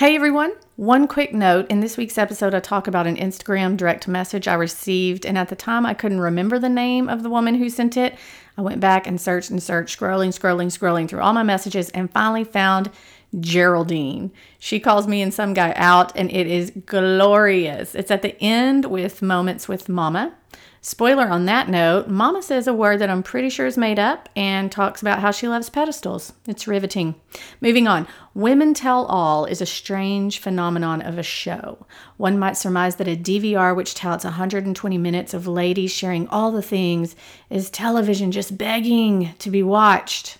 Hey everyone! One quick note. In this week's episode, I talk about an Instagram direct message I received, and at the time I couldn't remember the name of the woman who sent it. I went back and searched and searched, scrolling, scrolling, scrolling through all my messages, and finally found Geraldine. She calls me and some guy out, and it is glorious. It's at the end with Moments with Mama. Spoiler on that note, Mama says a word that I'm pretty sure is made up and talks about how she loves pedestals. It's riveting. Moving on, Women Tell All is a strange phenomenon of a show. One might surmise that a DVR which touts 120 minutes of ladies sharing all the things is television just begging to be watched.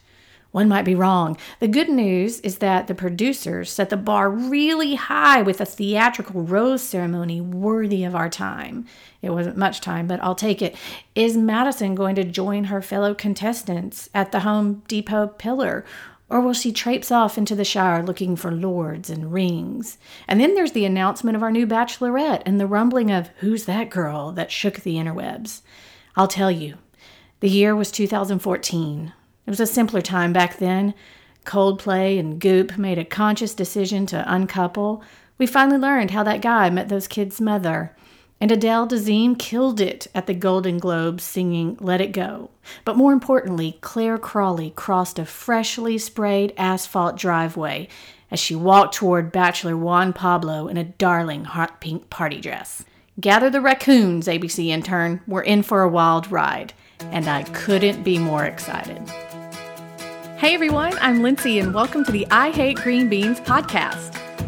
One might be wrong. The good news is that the producers set the bar really high with a theatrical rose ceremony worthy of our time. It wasn't much time, but I'll take it. Is Madison going to join her fellow contestants at the Home Depot pillar? Or will she traipse off into the shower looking for lords and rings? And then there's the announcement of our new bachelorette and the rumbling of who's that girl that shook the interwebs. I'll tell you, the year was 2014. It was a simpler time back then. Coldplay and Goop made a conscious decision to uncouple. We finally learned how that guy met those kids' mother. And Adele Dazeem killed it at the Golden Globes singing Let It Go. But more importantly, Clare Crawley crossed a freshly sprayed asphalt driveway as she walked toward Bachelor Juan Pablo in a darling hot pink party dress. Gather the raccoons, ABC intern. We're in for a wild ride. And I couldn't be more excited. Hey everyone, I'm Lindsay, and welcome to the I Hate Green Beans podcast.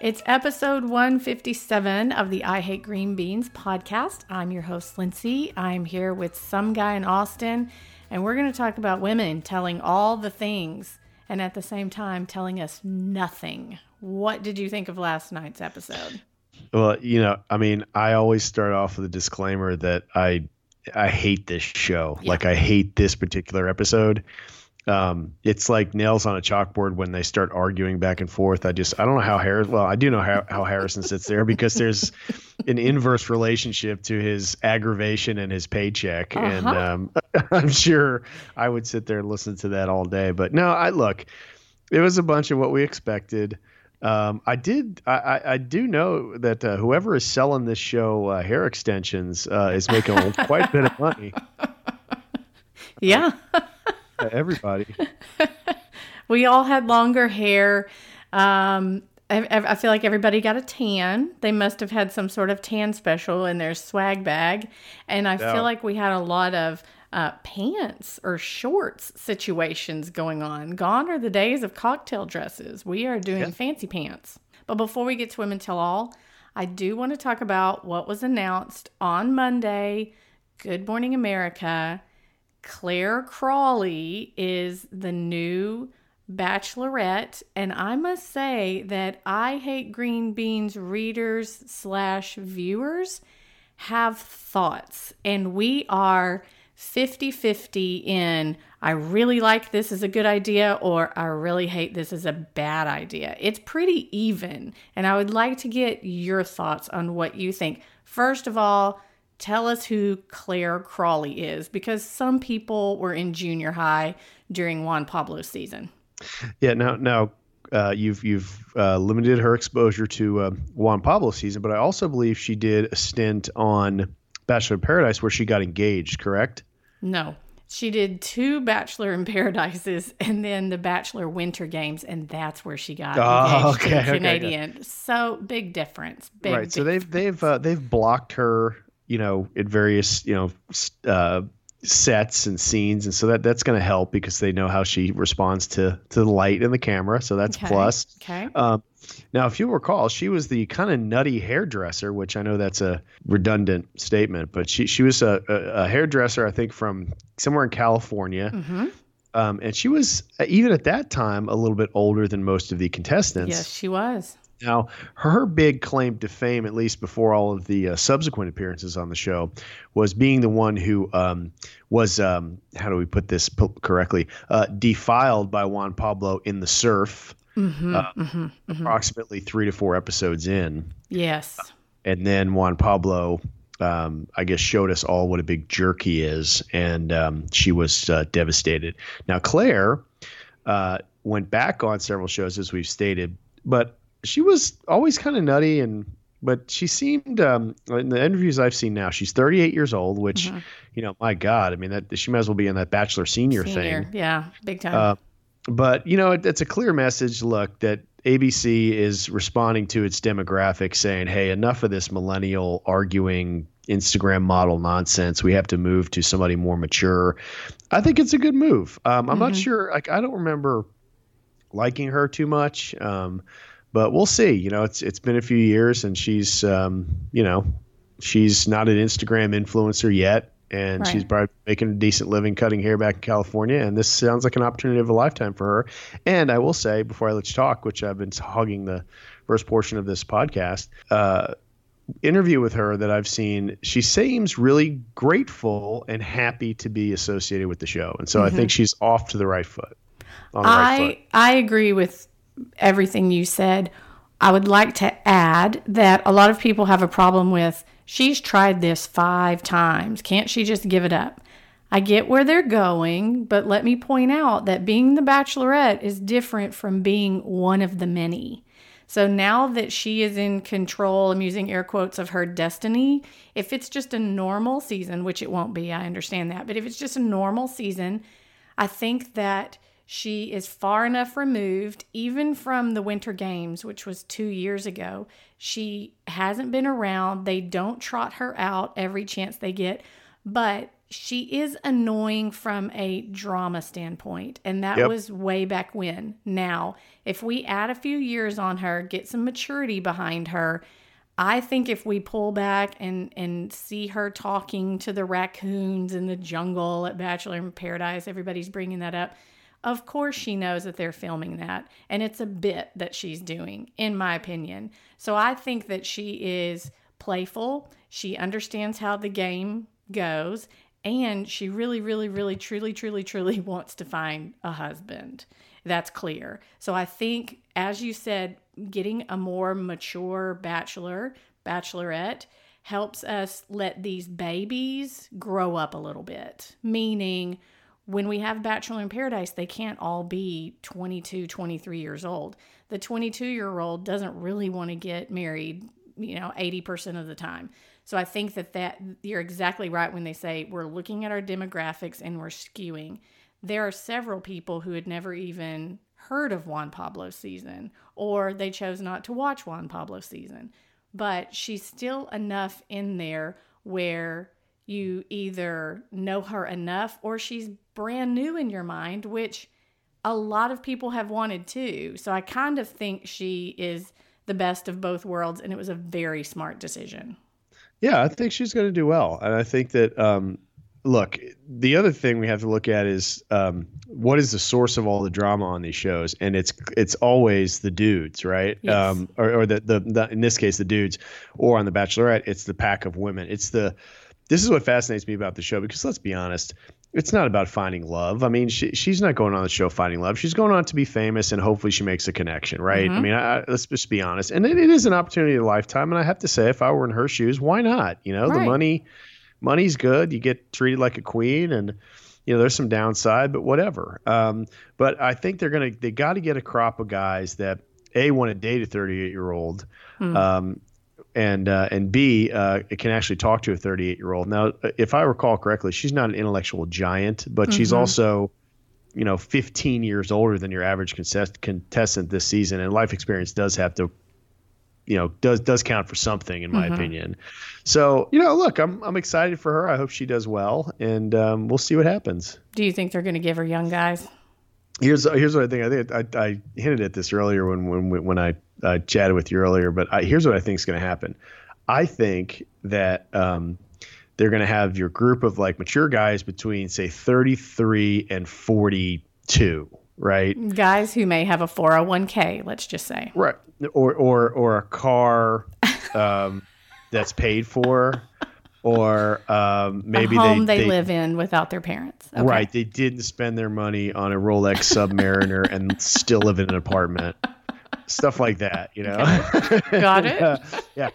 It's episode 157 of the I Hate Green Beans podcast. I'm your host, Lindsay. I'm here with some guy in Austin, and we're going to talk about women telling all the things and at the same time telling us nothing. What did you think of last night's episode? Well, you know, I mean, I always start off with a disclaimer that I I hate this show. Yeah. Like I hate this particular episode um, it's like nails on a chalkboard when they start arguing back and forth. I just I don't know how Harris. Well, I do know how, how Harrison sits there because there's an inverse relationship to his aggravation and his paycheck, uh-huh. and um, I'm sure I would sit there and listen to that all day. But no, I look, it was a bunch of what we expected. Um, I did. I, I, do know that uh, whoever is selling this show uh, hair extensions uh, is making quite a bit of money. Yeah everybody. we all had longer hair. Um, I, I, feel like everybody got a tan. They must have had some sort of tan special in their swag bag. And I yeah. feel like we had a lot of uh, pants or shorts situations going on. Gone are the days of cocktail dresses. We are doing yeah. fancy pants. But before we get to Women Tell All, I do want to talk about what was announced on Monday. Good Morning America Clare Crawley is the new bachelorette and i must say that i hate green beans readers slash viewers have thoughts and we are 50-50 in. I really like this is a good idea or i really hate this is a bad idea. It's pretty even and i would like to get your thoughts on what you think. First of all tell us who Clare Crawley is because some people were in junior high during Juan Pablo's season. Yeah, now now uh, you've you've uh, limited her exposure to uh, Juan Pablo's season, but I also believe she did a stint on Bachelor in Paradise where she got engaged. Correct? No, she did two Bachelor in Paradises and then the Bachelor Winter Games, and that's where she got oh, engaged okay, Canadian. Okay, So big difference. Big, right. Big so they've they've uh, they've blocked her you know, at various, you know, uh, sets and scenes, and so that that's going to help because they know how she responds to to the light and the camera, so that's okay. plus. Okay. Um, now, if you recall, she was the kind of nutty hairdresser, which I know that's a redundant statement, but she she was a, a, a hairdresser, I think, from somewhere in California. Mm-hmm. Um, and she was even at that time a little bit older than most of the contestants. Yes, she was Now, her big claim to fame, at least before all of the uh, subsequent appearances on the show, was being the one who um, was, um, how do we put this correctly, uh, defiled by Juan Pablo in the surf. Mm-hmm, uh, mm-hmm, mm-hmm. approximately three to four episodes in. Yes. And then Juan Pablo, um, I guess, showed us all what a big jerk he is, and um, she was uh, devastated. Now, Clare uh, went back on several shows, as we've stated, but she was always kind of nutty and but she seemed um, in the interviews I've seen now. She's 38 years old, which mm-hmm. you know, my God, I mean that she might as well be in that Bachelor Senior, senior. thing. Yeah, big time. Uh, but you know, it, it's a clear message. Look, that ABC is responding to its demographic, saying, "Hey, enough of this millennial arguing." Instagram model nonsense. We have to move to somebody more mature. I think it's a good move. Um, I'm mm-hmm. not sure. Like, I don't remember liking her too much. Um, but we'll see. You know, it's it's been a few years, and she's um, you know she's not an Instagram influencer yet, and right. she's probably making a decent living cutting hair back in California. And this sounds like an opportunity of a lifetime for her. And I will say before I let you talk, which I've been hogging the first portion of this podcast. Uh, interview with her that I've seen, she seems really grateful and happy to be associated with the show. And so mm-hmm. I think she's off to the right foot. I right foot. I agree with everything you said. I would like to add that a lot of people have a problem with she's tried this five times. Can't she just give it up? I get where they're going, but let me point out that being the bachelorette is different from being one of the many. So now that she is in control, I'm using air quotes of her destiny. If it's just a normal season, which it won't be, I understand that, but if it's just a normal season, I think that she is far enough removed, even from the Winter Games, which was two years ago. She hasn't been around. They don't trot her out every chance they get, but she is annoying from a drama standpoint. And that yep. was way back when. Now, if we add a few years on her, get some maturity behind her, I think if we pull back and and see her talking to the raccoons in the jungle at Bachelor in Paradise, everybody's bringing that up. Of course, she knows that they're filming that, and it's a bit that she's doing, in my opinion. So I think that she is playful. She understands how the game goes, and she really, really, really, truly, truly, truly wants to find a husband. That's clear. So I think, as you said, getting a more mature bachelor, bachelorette, helps us let these babies grow up a little bit, meaning, when we have Bachelor in Paradise, they can't all be 22, 23 years old. The 22 year old doesn't really want to get married, you know, 80% of the time. So I think that that you're exactly right when they say we're looking at our demographics and we're skewing. There are several people who had never even heard of Juan Pablo season or they chose not to watch Juan Pablo season. But she's still enough in there where you either know her enough or she's brand new in your mind, which a lot of people have wanted too. So I kind of think she is the best of both worlds, and it was a very smart decision. Yeah, I think she's going to do well, and I think that. Um, look, the other thing we have to look at is um, what is the source of all the drama on these shows, and it's it's always the dudes, right? Yes. Um, or, or the, the the in this case the dudes, or on the Bachelorette, it's the pack of women. It's the this is what fascinates me about the show because let's be honest, it's not about finding love. I mean, she, she's not going on the show finding love. She's going on to be famous and hopefully she makes a connection, right? Mm-hmm. I mean, I, let's just be honest. And it, it is an opportunity of a lifetime. And I have to say, if I were in her shoes, why not? You know, right. the money, money's good. You get treated like a queen and, you know, there's some downside, but whatever. Um, but I think they're going to, they got to get a crop of guys that a want to date a 38 year old. Mm. Um, and uh, and B uh, it can actually talk to a 38 year old. Now, if I recall correctly, she's not an intellectual giant, but mm-hmm. she's also you know 15 years older than your average contest- contestant this season, and life experience does have to you know does does count for something in my mm-hmm. opinion. So you know, look, I'm I'm excited for her. I hope she does well, and um, we'll see what happens. Do you think they're going to give her young guys? Here's here's what I think. I think I, I hinted at this earlier when when when I uh, chatted with you earlier, but I, here's what I think is going to happen. I think that um, they're going to have your group of like mature guys between say 33 and 42 right? Guys who may have a 401k, let's just say. Right. Or or or a car um, that's paid for or um, maybe a home they, they, they live in without their parents. Okay. Right. They didn't spend their money on a Rolex Submariner and still live in an apartment. Stuff like that, you know? Got it. uh, yeah.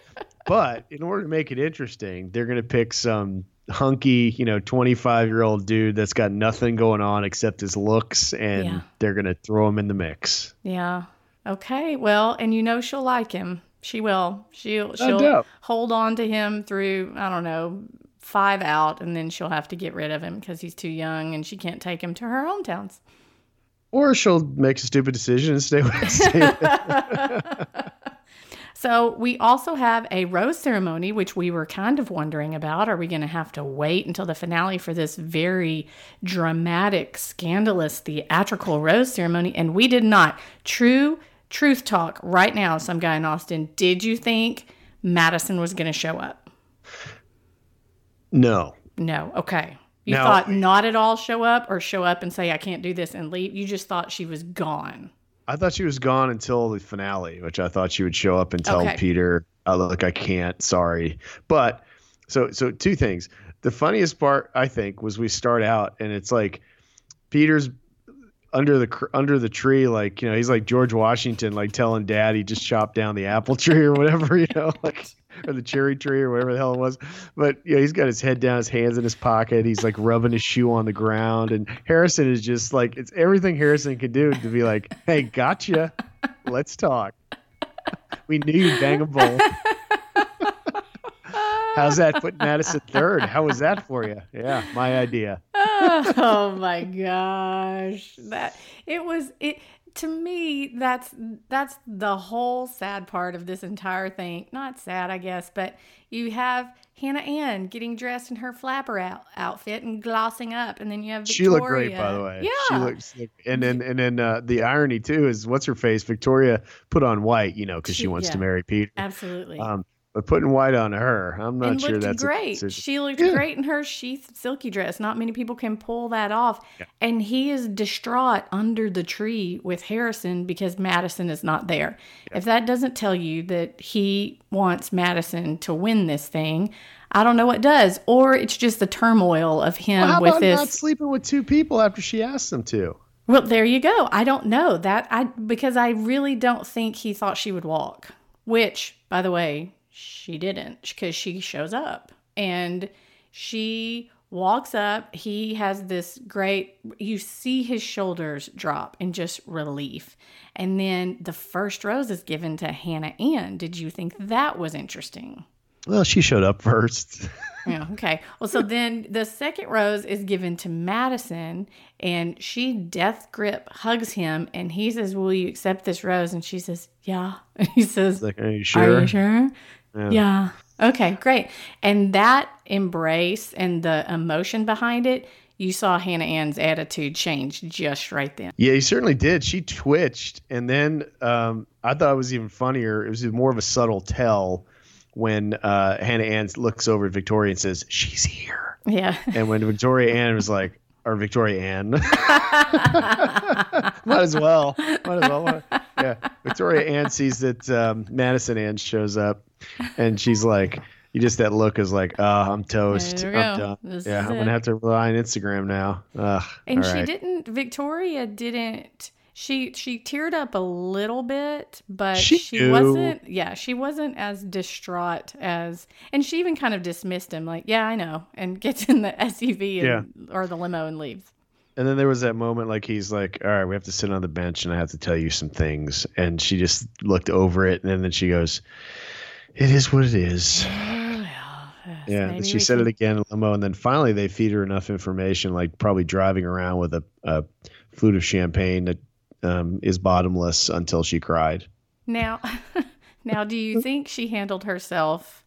But in order to make it interesting, they're going to pick some hunky, you know, 25 year old dude that's got nothing going on except his looks, and Yeah. they're going to throw him in the mix. Yeah. Okay. Well, and you know she'll like him. She will. She'll oh, she'll doubt. hold on to him through I don't know five out, and then she'll have to get rid of him because he's too young and she can't take him to her hometowns. Or she'll make a stupid decision and stay with, stay with So we also have a rose ceremony, which we were kind of wondering about. Are we going to have to wait until the finale for this very dramatic, scandalous, theatrical rose ceremony? And we did not. True truth talk right now, some guy in Austin. Did you think Madison was going to show up? No. No. Okay. You No. thought not at all show up or show up and say, I can't do this and leave. You just thought she was gone. I thought she was gone until the finale, which I thought she would show up and tell Okay. Peter, oh, "Look, I can't. Sorry." But so so two things. The funniest part I think was we start out and it's like Peter's under the under the tree, like you know, he's like George Washington, like telling Dad he just chopped down the apple tree or whatever, you know, like or the cherry tree or whatever the hell it was. But you know, he's got his head down, his hands in his pocket. He's like rubbing his shoe on the ground, and Harrison is just like it's everything Harrison could do to be like, "Hey, gotcha, let's talk. We knew you'd bang a bull." How's that put Madison third? How was that for you? Yeah, my idea. oh my gosh that it was it to me that's that's the whole sad part of this entire thing not sad i guess but you have hannah ann getting dressed in her flapper out, outfit and glossing up and then you have Victoria. She looked great, by the way. yeah she looks. And then, and then uh, the irony too is, what's her face? Victoria put on white, you know, because she She- wants to marry Peter. absolutely Um, but putting white on her, I'm not and sure looked that's a great. decision. She looked Yeah. great in her sheath silky dress. Not many people can pull that off. Yeah. And he is distraught under the tree with Harrison because Madison is not there. If that doesn't tell you that he wants Madison to win this thing, I don't know what does. Or it's just the turmoil of him Well, how with about this. not sleeping with two people after she asked them to? Well, there you go. I don't know that I because I really don't think he thought she would walk. Which, by the way, she didn't because she shows up and she walks up. He has this great you see his shoulders drop in just relief. And then the first rose is given to Hannah Ann. Did you think that was interesting? Well, she showed up first. Yeah, okay. Well, so then the second rose is given to Madison, and she death grip hugs him, and he says, Will you accept this rose? And she says, Yeah. And he says, like, are you sure?" Are you sure? Yeah. Yeah. Okay, great. And that embrace and the emotion behind it, you saw Hannah Ann's attitude change just right then. Yeah, he certainly did. She twitched, and then um, I thought it was even funnier. It was more of a subtle tell when uh, Hannah Ann looks over at Victoria and says, "She's here," Yeah. and when Victoria Ann was like, or Victoria Ann, might as well, might as well. Yeah, Victoria Ann sees that um, Madison Ann shows up, and she's like. You just that look is like, oh, I'm toast. I'm done. This yeah, I'm gonna have to rely on Instagram now. Ugh, And she right. didn't Victoria didn't she she teared up a little bit, but She she, wasn't yeah, she wasn't as distraught as and she even kind of dismissed him like, "Yeah, I know." And gets in the SUV and, or the limo and leaves. And then there was that moment like he's like, "All right, we have to sit on the bench and I have to tell you some things." And she just looked over it and then she goes, "It is what it is." Yeah, Maybe she said can- it again in limo, and then finally they feed her enough information, like probably driving around with a, a flute of champagne that um, is bottomless until she cried. Now, now, do you think she handled herself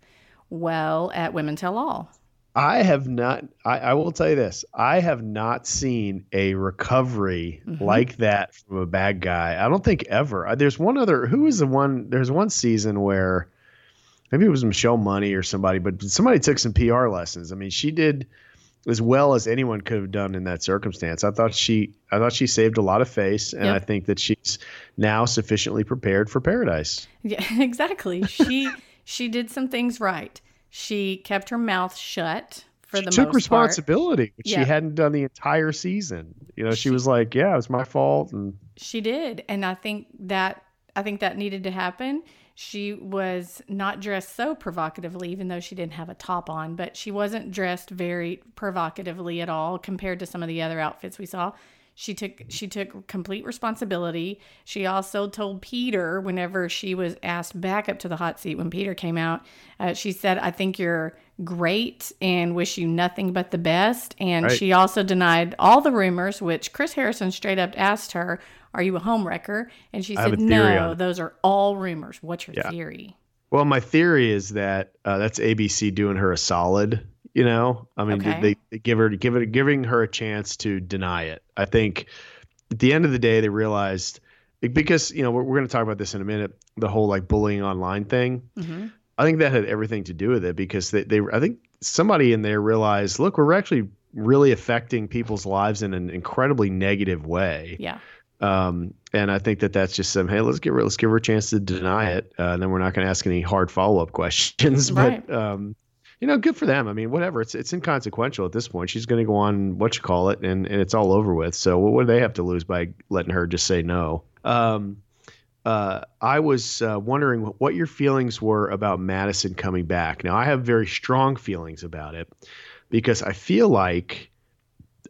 well at Women Tell All? I have not. I, I will tell you this: I have not seen a recovery Mhm. like that from a bad guy. I don't think ever. Uh, There's one other. Who is the one? There's one season where maybe it was Michelle Money or somebody, but somebody took some PR lessons. I mean, she did as well as anyone could have done in that circumstance. I thought she I thought she saved a lot of face and yep. I think that she's now sufficiently prepared for paradise. Yeah, exactly. She she did some things right. She kept her mouth shut for she the took responsibility, which she hadn't done the entire season. You know, she, she was like, "Yeah, it was my fault," and she did. And I think that I think that needed to happen. She was not dressed so provocatively, even though she didn't have a top on, but she wasn't dressed very provocatively at all compared to some of the other outfits we saw. She took she took complete responsibility. She also told Peter whenever she was asked back up to the hot seat when Peter came out, uh, she said, "I think you're great and wish you nothing but the best." And right. she also denied all the rumors, which Chris Harrison straight up asked her, are you a homewrecker? And she said, No, those are all rumors. What's your yeah. theory? Well, my theory is that uh, that's ABC doing her a solid. You know, I mean, okay. they, they give her give it giving her a chance to deny it. I think at the end of the day, they realized because you know we're, we're going to talk about this in a minute. The whole like bullying online thing. Mm-hmm. I think that had everything to do with it because they, they I think somebody in there realized, look, we're actually really affecting people's lives in an incredibly negative way. Yeah. Um, and I think that that's just some hey, let's give her let's give her a chance to deny it, uh, and then we're not going to ask any hard follow up questions. Right. But um, you know, good for them. I mean, whatever. It's it's inconsequential at this point. She's going to go on what you call it, and and it's all over with. So what do they have to lose by letting her just say no? Um, uh, I was uh, wondering what your feelings were about Madison coming back. Now, I have very strong feelings about it because I feel like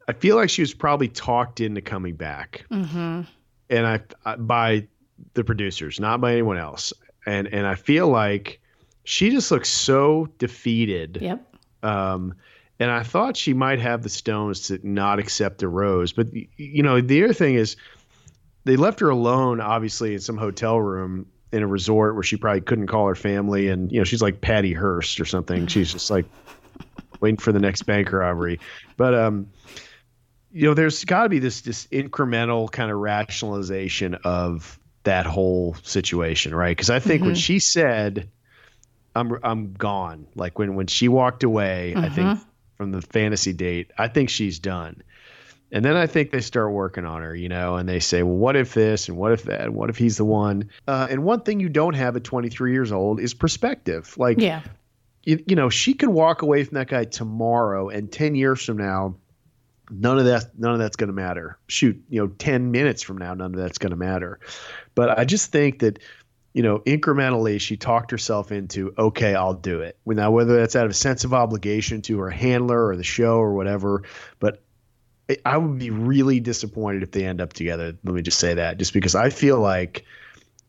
I feel like she was probably talked into coming back, mm-hmm. and I, I by the producers, not by anyone else. And and I feel like she just looks so defeated. Yep. Um, and I thought she might have the stones to not accept the rose. But you know, the other thing is, they left her alone, obviously, in some hotel room in a resort where she probably couldn't call her family, and you know, she's like Patty Hearst or something. She's just like waiting for the next bank robbery. But um, you know, there's got to be this this incremental kind of rationalization of that whole situation, right? Because I think mm-hmm. when she said, "I'm I'm gone," like when when she walked away, mm-hmm. I think mm-hmm. from the fantasy date, I think she's done. And then I think they start working on her, you know, and they say, well, what if this and what if that? And what if he's the one? Uh, and one thing you don't have at 23 years old is perspective. Like, yeah. you, you know, she could walk away from that guy tomorrow, and 10 years from now, none of that none of that's going to matter. Shoot you know 10 minutes from now none of that's going to matter. But i just think that you know incrementally she talked herself into okay i'll do it. Now whether that's out of a sense of obligation to her handler or the show or whatever but i would be really disappointed if they end up together. Let me just say that just because i feel like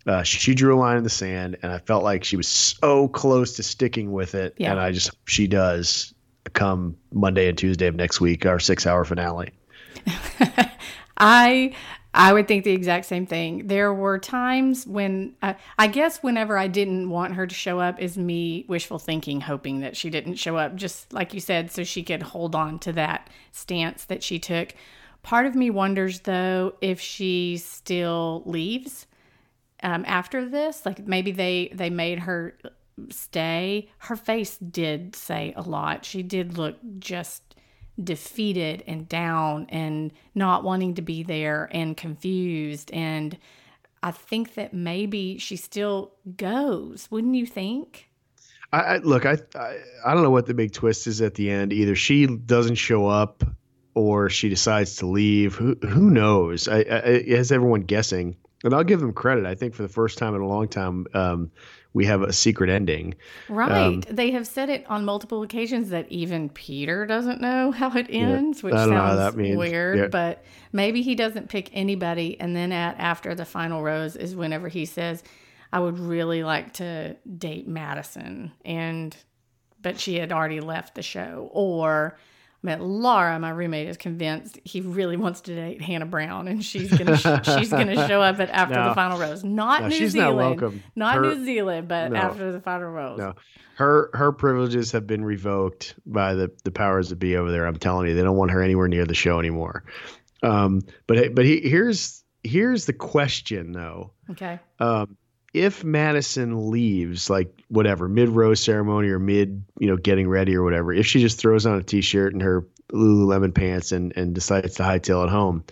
uh, she drew a line in the sand and i felt like she was so close to sticking with it yeah. and i just she does come Monday and Tuesday of next week, our six hour finale. I I would think the exact same thing. There were times when uh, I guess whenever I didn't want her to show up is me wishful thinking, hoping that she didn't show up, just like you said, so she could hold on to that stance that she took. Part of me wonders though if she still leaves um, after this. Like maybe they they made her stay, her face did say a lot. She did look just defeated and down and not wanting to be there and confused. And I think that maybe she still goes, wouldn't you think? I, I look, I, I I don't know what the big twist is at the end. Either she doesn't show up or she decides to leave. Who who knows? I, I, has everyone guessing? And I'll give them credit. I think for the first time in a long time, um, we have a secret ending. Right. Um, they have said it on multiple occasions that even Peter doesn't know how it ends, yeah, which sounds weird, yeah. but maybe he doesn't pick anybody. And then at after the final rose is whenever he says, I would really like to date Madison. And, but she had already left the show. Or, I mean, Laura, my roommate, is convinced he really wants to date Hannah Brown, and she's gonna she's gonna show up at after no. the final rose. Not no, New she's Zealand, not welcome. Not her, New Zealand, but no, after the final rose. No, her her privileges have been revoked by the the powers that be over there. I'm telling you, they don't want her anywhere near the show anymore. Um, but but he, here's here's the question though. Okay. Um, if Madison leaves, like whatever, mid rose ceremony or mid, you know, getting ready or whatever, if she just throws on a t shirt and her Lululemon pants and and decides to hightail it home.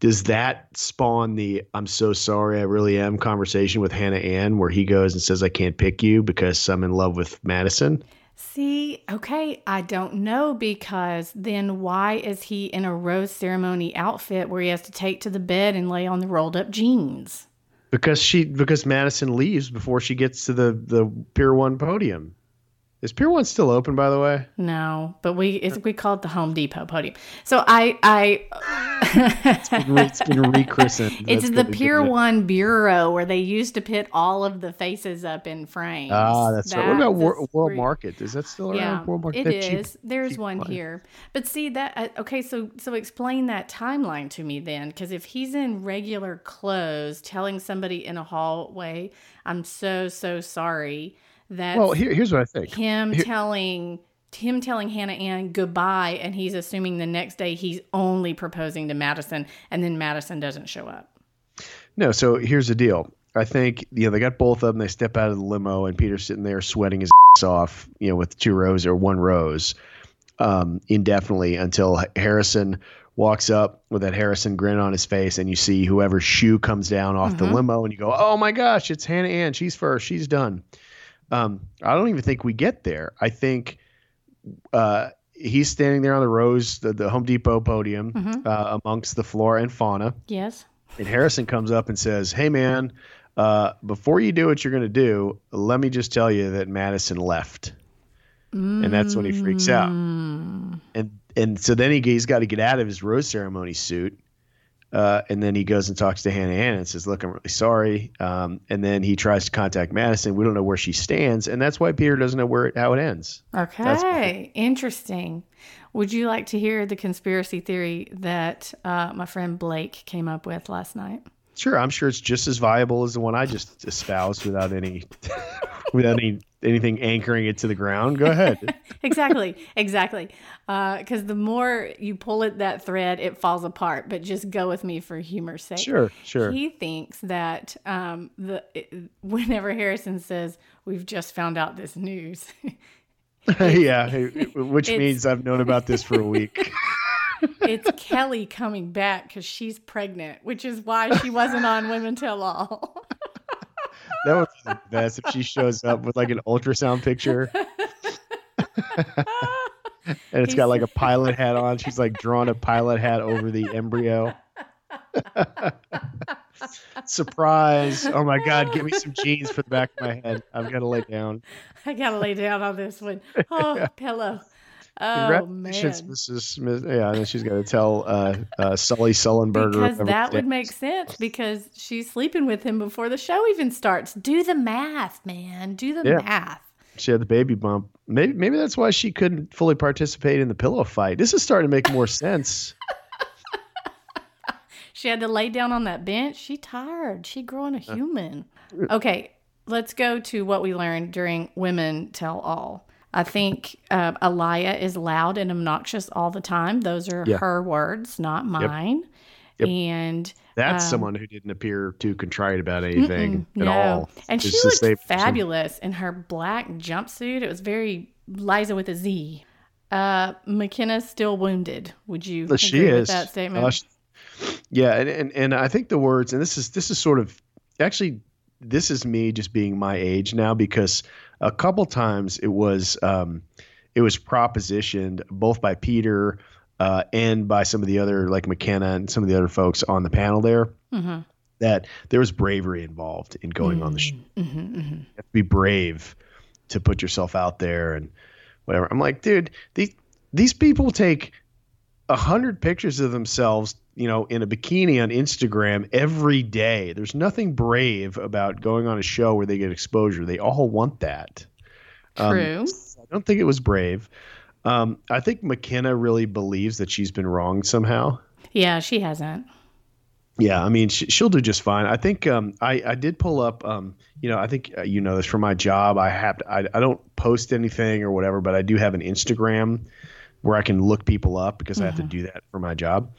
Does that spawn the "I'm so sorry, I really am" conversation with Hannah Ann, where he goes and says, "I can't pick you because I'm in love with Madison"? See, okay, I don't know because then why is he in a rose ceremony outfit where he has to take to the bed and lay on the rolled up jeans? Because she because Madison leaves before she gets to the the Pier One podium. Is Pier One still open, by the way? No, but we it's, we call it the Home Depot podium. So I I it's been, it's been rechristened. it's That's the. Pier One Bureau where they used to put all of the faces up in frames. Ah, that's right. What about World where- Market? Is that still around? Yeah, World Market. it cheap- is. There's one. here, but see that. Uh, okay, so so explain that timeline to me then, because if he's in regular clothes, telling somebody in a hallway, "I'm so so sorry," that's Well, here, here's what I think. him here- telling him telling Hannah Ann goodbye, and he's assuming the next day he's only proposing to Madison, and then Madison doesn't show up. No, so here's the deal. I think you know they got both of them. They step out of the limo, and Peter's sitting there sweating his ass off, you know, with two rows or one rose, um, indefinitely until Harrison walks up with that Harrison grin on his face, and you see whoever's shoe comes down off the Mhm. limo, and you go, "Oh my gosh, it's Hannah Ann. She's first. She's done." Um, I don't even think we get there. I think uh, he's standing there on the rose, the, the Home Depot podium, Mhm. uh, amongst the flora and fauna. Yes. And Harrison comes up and says, "Hey, man, uh, before you do what you're going to do, let me just tell you that Madison left." And that's when he freaks out. Mm. And and so then he, he's got to get out of his rose ceremony suit. Uh, and then he goes and talks to Hannah Ann and says, "Look, I'm really sorry." Um, and then he tries to contact Madison. We don't know where she stands, and that's why Peter doesn't know where it, how it ends. Okay, interesting. Would you like to hear the conspiracy theory that uh, my friend Blake came up with last night? Sure, I'm sure it's just as viable as the one I just espoused without any without any anything anchoring it to the ground. Go ahead. exactly, exactly. Because the more you pull at that thread, it falls apart. But just go with me for humor's sake. Sure, sure. He thinks that um, the whenever Harrison says, "We've just found out this news," yeah, which means I've known about this for a week. it's Kelley coming back because she's pregnant, which is why she wasn't on Women Tell All. That would be the best if she shows up with like an ultrasound picture. and it's got like a pilot hat on. She's like drawn a pilot hat over the embryo. Surprise. Oh my God. Give me some jeans for the back of my head. I've got to lay down. I gotta lay down on this one. Oh, pillow. Oh Congratulations, man. Mrs. Smith. Yeah, and she's got to tell uh, uh, Sully Sullenberger. Because that would make sense because she's sleeping with him before the show even starts. Do the math, man. Do the Yeah. math. She had the baby bump. Maybe maybe that's why she couldn't fully participate in the pillow fight. This is starting to make more sense. She had to lay down on that bench. She tired. She growing a human. Okay, let's go to what we learned during Women Tell All. I think uh, Alayah is loud and obnoxious all the time. Those are Yeah. her words, not mine. Yep. And That's Um, someone who didn't appear too contrite about anything at no. all. And It's she just looked fabulous in her black jumpsuit. It was very Liza with a Z. Uh, Mykenna's still wounded. Would you But she is. that statement? Uh, she- yeah, and, and and I think the words, and this is this is sort of actually this is me just being my age now because a couple times it was um, it was propositioned both by Peter uh, and by some of the other like Mykenna and some of the other folks on the panel there Mhm. that there was bravery involved in going on the show. Mhm, mhm. You have to be brave to put yourself out there and whatever. I'm like, dude, these these people take a hundred pictures of themselves, you know, in a bikini on Instagram every day. There's nothing brave about going on a show where they get exposure. They all want that. Um, True. I don't think it was brave. Um, I think Mykenna really believes that she's been wronged somehow. yeah, she hasn't. Yeah, I mean, sh- she'll do just fine. I think um, I I did pull up. Um, you know, I think uh, you know this for my job. I have to, I I don't post anything or whatever, but I do have an Instagram where I can look people up because I have to do that for my job.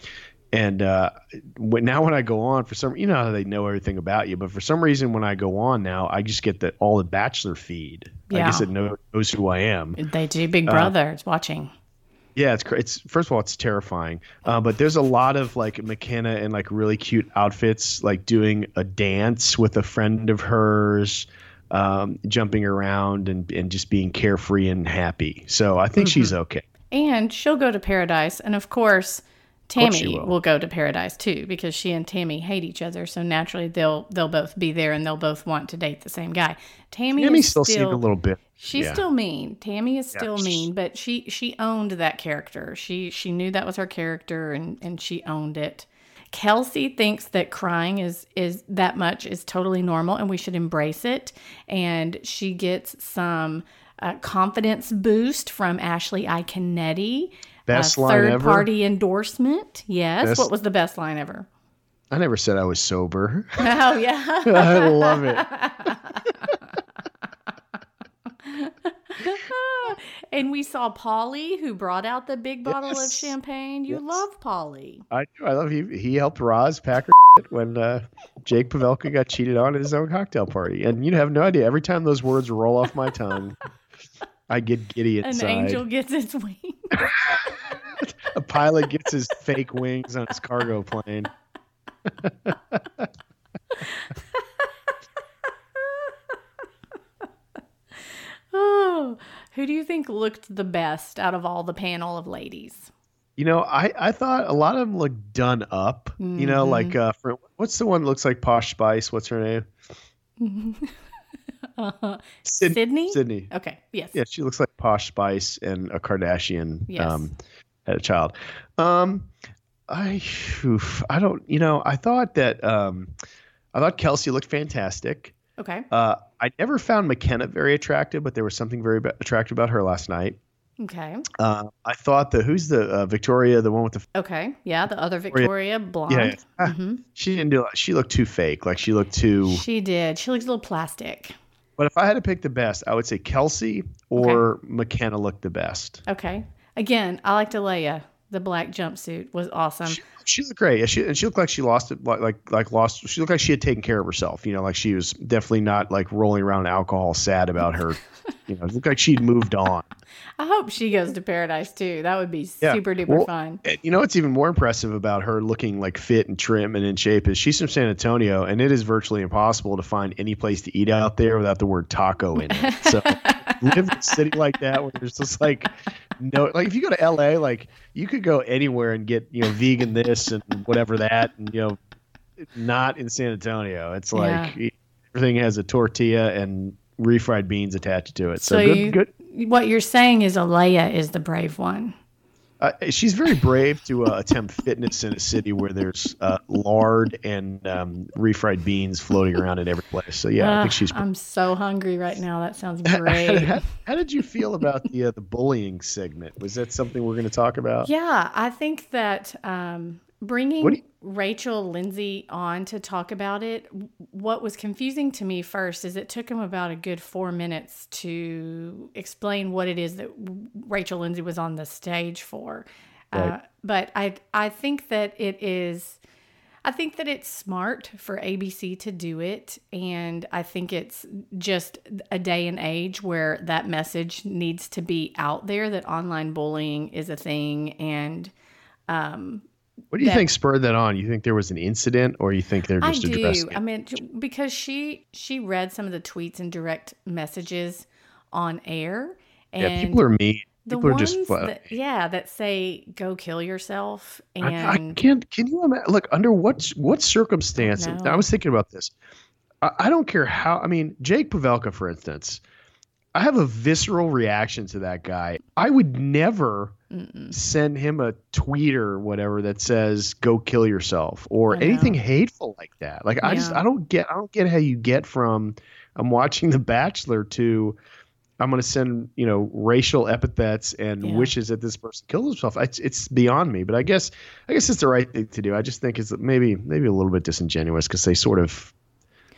And uh, when, now when I go on for some, you know how they know everything about you, but for some reason when I go on now, I just get the all the Bachelor feed. Yeah. I guess it know- knows who I am. They do. Uh, Big Brother is watching. Yeah, it's it's first of all it's terrifying, uh, but there's a lot of like Mykenna in like really cute outfits, like doing a dance with a friend of hers, um, jumping around and and just being carefree and happy. So I think she's okay. And she'll go to paradise. And of course, Tammy will. will. go to paradise too because she and Tammy hate each other. So naturally, they'll they'll both be there and they'll both want to date the same guy. Tammy Tammy still still, a little bit. She's yeah. still mean. Tammy is still she's- mean, but she she owned that character. She she knew that was her character and and she owned it. Kelsey thinks that crying is is that much is totally normal and we should embrace it. And she gets some uh, confidence boost from Ashley Iaconetti. Best a line third party endorsement. Yes. Best- What was the best line ever? I never said I was sober. Oh yeah. I love it. and we saw Polly, who brought out the big bottle of champagne. You Yes. love Polly. I do. I love he he helped Roz pack her when uh, Jake Pavelka got cheated on at his own cocktail party, and you have no idea. Every time those words roll off my tongue, I get giddy inside. An angel gets its wings. A pilot gets his fake wings on his cargo plane. oh, who do you think looked the best out of all the panel of ladies? You know, I, I thought a lot of them looked done up. You know, like uh, for, what's the one that looks like Posh Spice? What's her name? Syd- Sydney? Sydney. Okay, yes. Yeah, she looks like Posh Spice and a Kardashian Yes. um, had a child. Um, I, oof, I don't, you know, I thought that, um, I thought Kelsey looked fantastic. Okay, Uh, I never found Mykenna very attractive, but there was something very attractive about her last night. okay, Uh, I thought the who's the uh, Victoria, the one with the okay. Yeah, the other Victoria, blonde. yeah, yeah. hmm she didn't do she looked too fake, like she looked too. She did. She looks a little plastic. But if I had to pick the best, I would say Kelsey or Mykenna looked the best. Okay. Again, I liked Alayah. The black jumpsuit was awesome. She, she looked great. Yeah, She and she looked like she lost it, like like lost. She looked like she had taken care of herself. You know, like she was definitely not like rolling around in alcohol, sad about her. you know, it looked like she'd moved on. I hope she goes to paradise too. That would be Yeah. super duper Well, fun. You know what's even more impressive about her looking like fit and trim and in shape is she's from San Antonio, and it is virtually impossible to find any place to eat out there without the word taco in it. So live in a city like that where there's just like no like if you go to LA, like you could go anywhere and get, you know, vegan this and whatever that and you know not in San Antonio. It's like everything has a tortilla and refried beans attached to it. So, So good, you- good What you're saying is Alayah is the brave one. Uh, she's very brave to uh, attempt fitness in a city where there's uh, lard and um, refried beans floating around in every place. So yeah, I think she's. I'm so hungry right now. That sounds how, great. how did you feel about the uh, the bullying segment? Was that something we're going to talk about? yeah, I think that um, bringing you- Rachel Lindsay on to talk about it, what was confusing to me first is it took him about a good four minutes to explain what it is that Rachel Lindsay was on the stage for. Uh, but I I think that it is. I think that it's smart for ABC to do it. And I think it's just a day and age where that message needs to be out there that online bullying is a thing. And um, What do you that- think spurred that on? You think there was an incident, or you think they're just I just do. addressing it? I mean, because she she read some of the tweets and direct messages on air. And yeah, people are mean. the People are ones just. that, yeah, that say go kill yourself. I, I And can't. Can you imagine? Look, under what what circumstances? No. I was thinking about this. I, I don't care how. I mean, Jake Pavelka, for instance. I have a visceral reaction to that guy. I would never Mm-mm. send him a tweet or whatever that says "Go kill yourself" or anything hateful like that. Like I just I don't get I don't get how you get from I'm watching The Bachelor to I'm going to send you know racial epithets and Yeah. wishes that this person kills himself. It's it's beyond me. But I guess I guess it's the right thing to do. I just think it's maybe maybe a little bit disingenuous because they sort of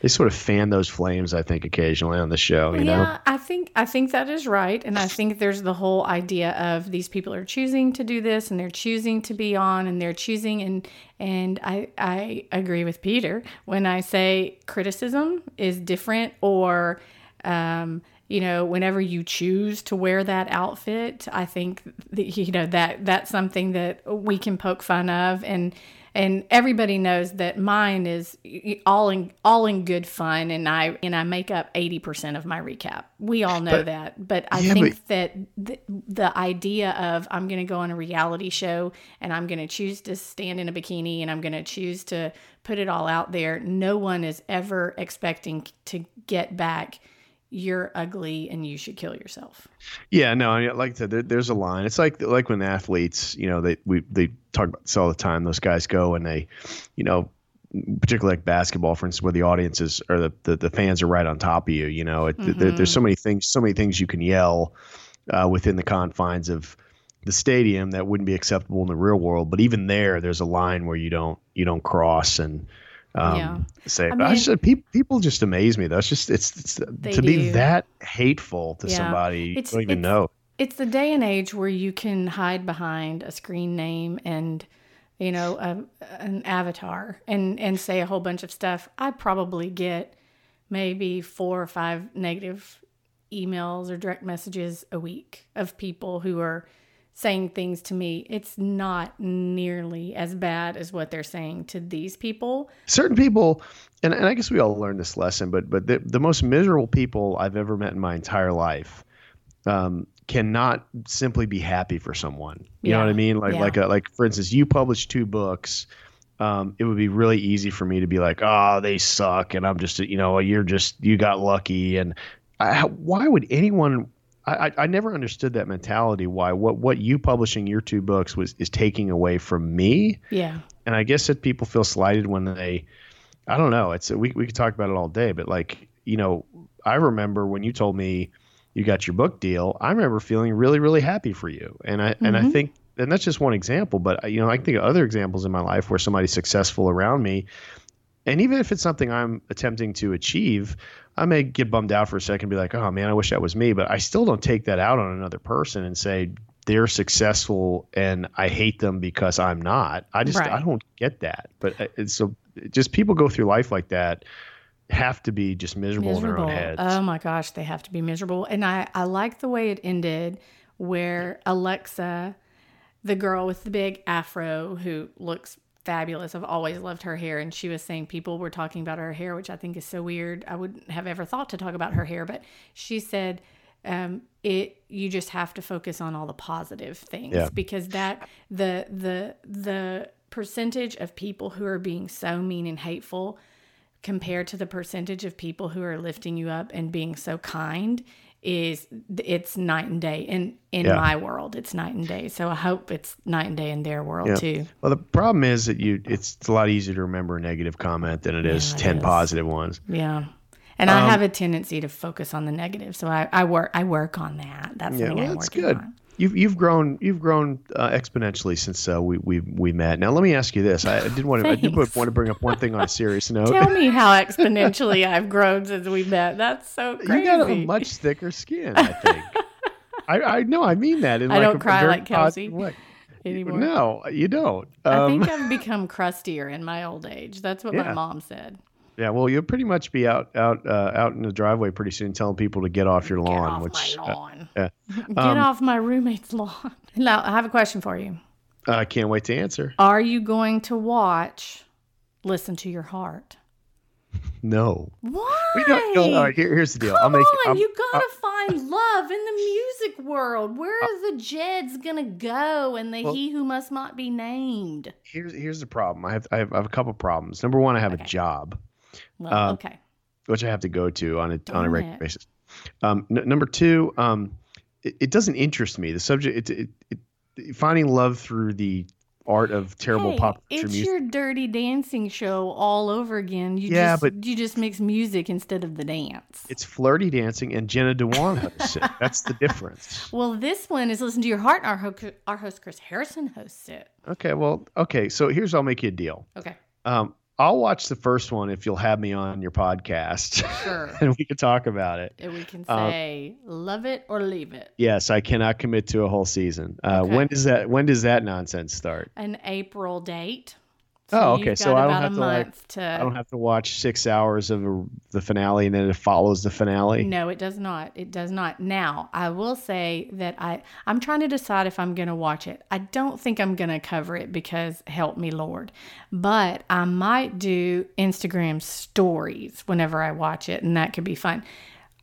they sort of fan those flames. I think occasionally on the show. You know. yeah, I think I think that is right, and I think there's the whole idea of these people are choosing to do this, and they're choosing to be on, and they're choosing, and and I I agree with Peter when I say criticism is different, or um, you know, whenever you choose to wear that outfit, I think that, you know that that's something that we can poke fun of and and everybody knows that mine is all in all in good fun and i and i make up 80% of my recap. We all know but, that but i yeah, think but, that the, the idea of i'm going to go on a reality show and i'm going to choose to stand in a bikini and i'm going to choose to put it all out there no one is ever expecting to get back you're ugly and you should kill yourself. Yeah, no, I mean, like I said, there, there's a line. It's like like when athletes, you know, they we they talk about this all the time. Those guys go and they, you know, particularly like basketball, for instance, where the audiences or the, the, the fans are right on top of you. You know, it, mm-hmm. there, there's so many things, so many things you can yell uh, within the confines of the stadium that wouldn't be acceptable in the real world. But even there, there's a line where you don't you don't cross and um, yeah. say. I, mean, I just, people, people just amaze me. That's just it's, it's to do. be that hateful to yeah. somebody it's, you don't even it's, know. It's the day and age where you can hide behind a screen name and you know a, an avatar and and say a whole bunch of stuff. I probably get maybe four or five negative emails or direct messages a week of people who are saying things to me, it's not nearly as bad as what they're saying to these people. Certain people, and, and I guess we all learned this lesson, but but the, the most miserable people I've ever met in my entire life um, cannot simply be happy for someone. You yeah. know what I mean? Like yeah. like a, like for instance, you published two books. Um, it would be really easy for me to be like, "Oh, they suck," and I'm just, you know, you're just, you got lucky. And I, why would anyone I, I never understood that mentality. Why what what you publishing your two books was is taking away from me. Yeah. And I guess that people feel slighted when they, I don't know. It's we we could talk about it all day, but like you know, I remember when you told me you got your book deal. I remember feeling really really happy for you, and I mm-hmm. and I mm-hmm. think and that's just one example. But you know, I can think of other examples in my life where somebody's successful around me, and even if it's something I'm attempting to achieve, I may get bummed out for a second and be like, oh man, I wish that was me. But I still don't take that out on another person and say they're successful and I hate them because I'm not. I just, right. I don't get that. But uh, it's so just people go through life like that have to be just miserable, miserable. in their own heads. Oh my gosh, they have to be miserable. And I, I like the way it ended where Alexa, the girl with the big afro who looks fabulous. I've always loved her hair. And she was saying people were talking about her hair, which I think is so weird. I wouldn't have ever thought to talk about her hair, but she said, um, it you just have to focus on all the positive things yeah. because that the the the percentage of people who are being so mean and hateful compared to the percentage of people who are lifting you up and being so kind is it's night and day in in yeah. my world it's night and day so i hope it's night and day in their world yeah. too well the problem is that you it's, a lot easier to remember a negative comment than it is yeah, 10 is. positive ones yeah and um, i have a tendency to focus on the negative so i, I work i work on that that's yeah, well, that's good on. You've, you've grown you've grown uh, exponentially since uh, we, we we met. Now let me ask you this: I, I did want to I did want to bring up one thing on a serious note. Tell me how exponentially I've grown since we met. That's so crazy. You got a much thicker skin. I think. I I know I mean that. In I like don't cry like Kelsey anymore. No, you don't. Um, I think I've become crustier in my old age. That's what yeah. my mom said. Yeah, well, you'll pretty much be out out uh, out in the driveway pretty soon, telling people to get off your lawn. Get off which, my uh, lawn. Uh, yeah. get um, off my roommate's lawn. Now, I have a question for you. I can't wait to answer. Are you going to watch Listen to Your Heart? No. Why? We don't, no, all right, here, here's the deal. Come I'll make on, you gotta find love in the music world. Where are the Jeds gonna go and the well, He Who Must Not Be Named? Here's here's the problem. I have I have, I have a couple problems. Number one, I have okay. a job. Well, uh, okay. Which I have to go to on a Darn on a regular it. basis. Um, n- number two, um, it, it, doesn't interest me. The subject, it, it, it, finding love through the art of terrible hey, pop it's music. your dirty dancing show all over again. You yeah, just, but you just mix music instead of the dance. It's flirty dancing, and Jenna Dewan hosts it. That's the difference. Well, this one is listen to your heart. Our ho- our host Chris Harrison hosts it. Okay, well, okay. So here's I'll make you a deal. Okay. Um, I'll watch the first one if you'll have me on your podcast. Sure. and we can talk about it. And we can um, say um, love it or leave it. Yes, I cannot commit to a whole season. Uh, okay. When does that when does that nonsense start? An April date. Oh, okay. So I don't have to like to. I don't have to watch six hours of the finale and then it follows the finale. No, it does not. It does not. Now, I will say that I I'm trying to decide if I'm going to watch it. I don't think I'm going to cover it because help me Lord. But I might do Instagram stories whenever I watch it and that could be fun.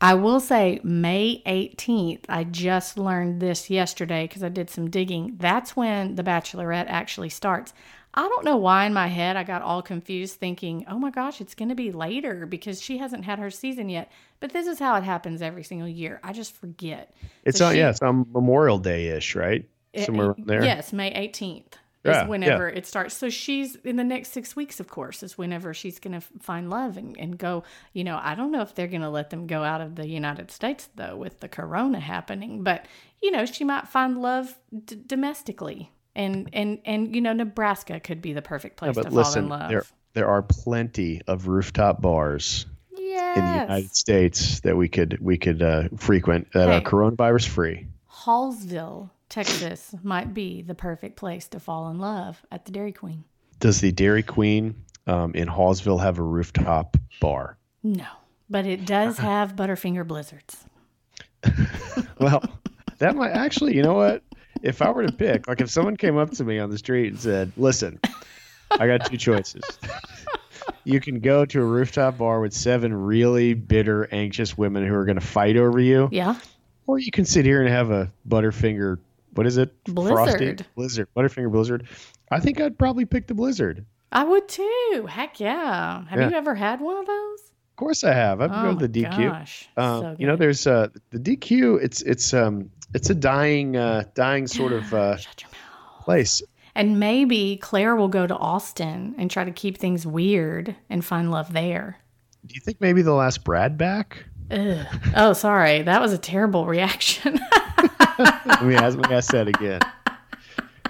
I will say May 18th, I just learned this yesterday because I did some digging. That's when The Bachelorette actually starts. I don't know why in my head I got all confused thinking, oh my gosh, it's going to be later because she hasn't had her season yet. But this is how it happens every single year. I just forget. It's So on she- yeah, it's on Memorial Day ish, right? Eh, Somewhere eh, around there. Yes, May 18th Yeah, is whenever it starts. So she's in the next six weeks, of course, is whenever she's going to find love and, and go. You know, I don't know if they're going to let them go out of the United States, though, with the corona happening. But, you know, she might find love d- domestically. And, and, and, you know, Nebraska could be the perfect Yeah, place but to listen, fall in love. there there are plenty of rooftop bars yes. in the United States that we could we could uh, frequent that Hey. are coronavirus free. Hallsville, Texas might be the perfect place to fall in love at the Dairy Queen. Does the Dairy Queen um, in Hallsville have a rooftop bar? No, but it does have Butterfinger blizzards. Well, that might actually, you know what? If I were to pick, like if someone came up to me on the street and said, "Listen, I got two choices. You can go to a rooftop bar with seven really bitter, anxious women who are going to fight over you, Yeah, or you can sit here and have a Butterfinger. What is it? Blizzard. Blizzard. Butterfinger Blizzard. I think I'd probably pick the Blizzard. I would too. Heck yeah. Have Yeah. you ever had one of those? Of course, I have. I've oh go to the DQ. Gosh. Um, so you know, there's uh, the DQ. It's it's um it's a dying uh, dying sort of uh, Shut your mouth. place. And maybe Clare will go to Austin and try to keep things weird and find love there. Do you think maybe they'll ask Brad back? Ugh. Oh, sorry. That was a terrible reaction. Let me ask, let me ask that again.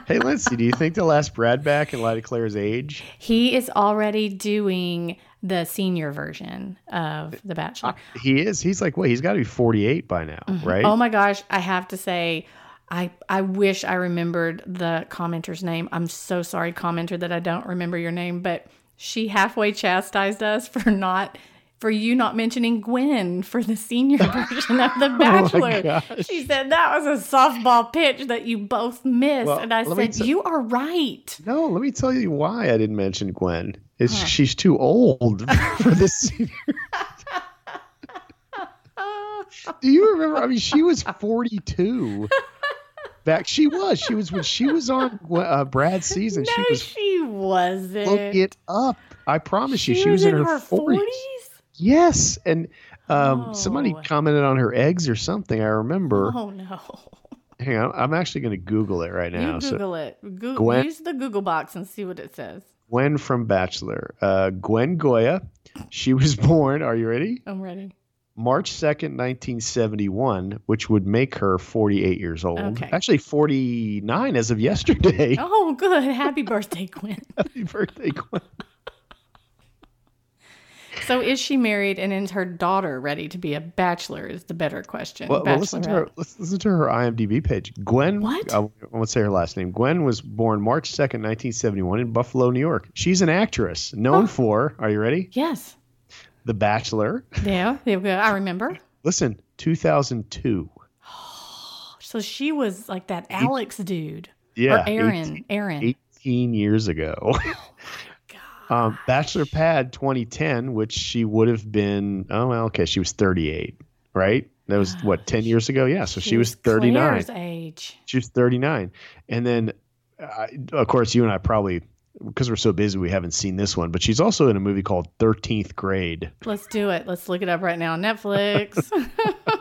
Hey, Lindsay, do you think they'll ask Brad back in light of Clare's age? he is already doing the senior version of The Bachelor. Uh, he is. He's like, wait, he's got to be 48 by now, mm-hmm. right? Oh my gosh, I have to say, I I wish I remembered the commenter's name. I'm so sorry, commenter, that I don't remember your name, but she halfway chastised us for not for you not mentioning Gwen for the senior version of The Bachelor. gosh. she said that was a softball pitch that you both missed. Well, and I said, t- You are right. No, let me tell you why I didn't mention Gwen. Is she's too old for this senior. Do you remember? I mean, she was 42. Back, she was. She was when she was on uh, Brad's season. No, she was. she wasn't. Look it up. I promise you, She she was, in her, 40s. 40s? Yes, and um, somebody Oh. commented on her eggs or something. I remember. Oh no. Hang on, I'm actually going to Google it right now. You So Google it. Go- Gwen- use the Google box and see what it says. Gwen from Bachelor, uh, Gwen Gioia. She was born. Are you ready? I'm ready. March 2nd, 1971, which would make her 48 years old. Okay. Actually, 49 as of yesterday. Oh, good. Happy birthday, Gwen. Happy birthday, Gwen. So, is she married and is her daughter ready to be a bachelor? Is the better question. Well, well, listen to her. Listen to her IMDb page. Gwen. What? I won't say her last name. Gwen was born March 2nd, 1971, in Buffalo, New York. She's an actress known for. Are you ready? Yes. The Bachelor. Yeah. There we go. I remember. Listen, 2002. So she was like that Alex dude. Yeah, or Aaron. 18 Aaron. 18 years ago. um, Bachelor Pad 2010, which she would have been. Oh, well, okay. She was 38, right? That was what 10 years ago. Yeah, so she, was 39. Clare's age. She was 39. And then, uh, of course, you and I probably, because we're so busy, we haven't seen this one, but she's also in a movie called 13th Grade. Let's do it. Let's look it up right now on Netflix.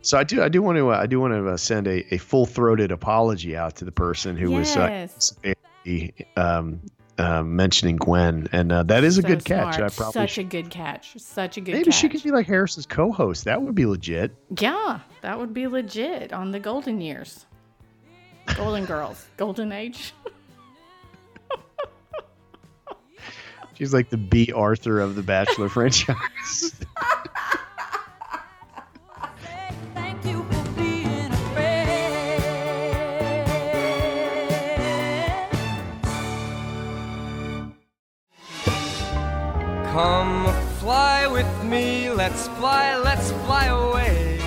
So I do, I do want to, uh, I do want to uh, send a, a full throated apology out to the person who was Yes. uh, um, um, mentioning Gwen, and uh, that is a So good catch. I probably Such should- a good catch. Such a good maybe catch. she could be like Harris's co-host. That would be legit. Yeah, that would be legit on the golden years. Golden girls. Golden age. She's like the Bea Arthur of the Bachelor franchise. let's fly, let's fly away.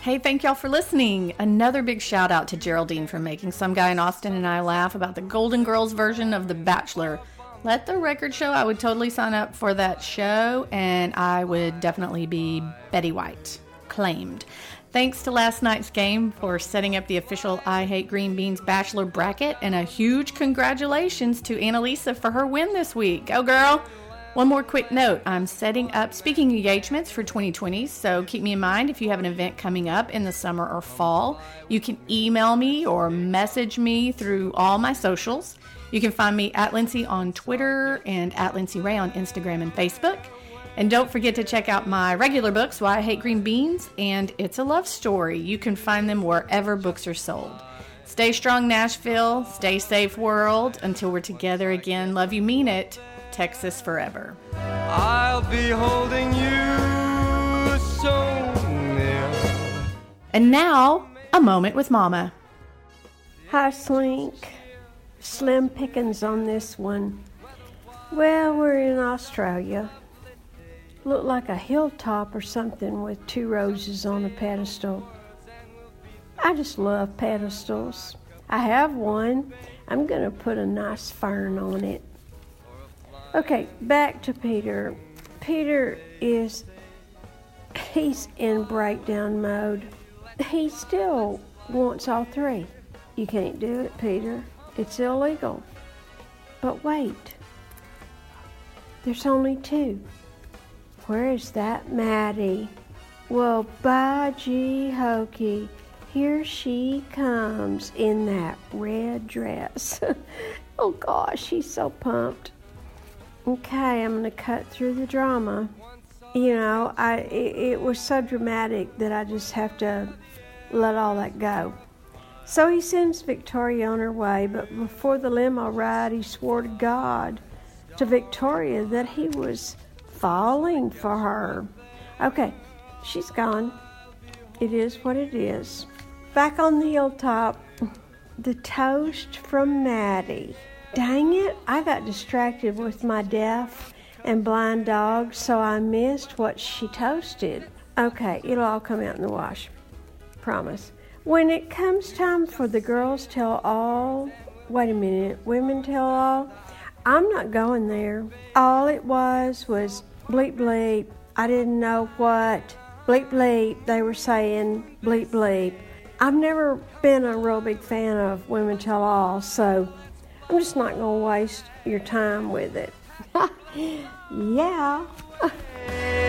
Hey, thank y'all for listening. Another big shout out to Geraldine for making some guy in Austin and I laugh about the Golden Girls version of The Bachelor. Let the record show I would totally sign up for that show, and I would definitely be Betty White. Claimed. Thanks to last night's game for setting up the official I Hate Green Beans Bachelor bracket, and a huge congratulations to Annalisa for her win this week. Go, girl! One more quick note I'm setting up speaking engagements for 2020, so keep me in mind if you have an event coming up in the summer or fall. You can email me or message me through all my socials. You can find me at Lindsay on Twitter and at Lindsay Ray on Instagram and Facebook. And don't forget to check out my regular books, Why I Hate Green Beans and It's a Love Story. You can find them wherever books are sold. Stay strong, Nashville. Stay safe, world. Until we're together again, love you, mean it. Texas forever. I'll be holding you so near. And now, a moment with Mama. Hi, Slink. Slim pickings on this one. Well, we're in Australia. Look like a hilltop or something with two roses on a pedestal. I just love pedestals. I have one. I'm going to put a nice fern on it. Okay, back to Peter. Peter is he's in breakdown mode. He still wants all three. You can't do it, Peter. It's illegal. But wait. There's only two. Where is that Maddie? Well, by gee hokey, here she comes in that red dress. oh gosh, she's so pumped. Okay, I'm gonna cut through the drama. You know, I it, it was so dramatic that I just have to let all that go. So he sends Victoria on her way, but before the limo ride, he swore to God, to Victoria, that he was falling for her. Okay, she's gone. It is what it is. Back on the hilltop, the toast from Maddie. Dang it, I got distracted with my deaf and blind dog, so I missed what she toasted. Okay, it'll all come out in the wash. Promise. When it comes time for the girls tell all, wait a minute, women tell all, I'm not going there. All it was was bleep bleep. I didn't know what. Bleep bleep. They were saying bleep bleep. I've never been a real big fan of women tell all, so I'm just not going to waste your time with it. yeah.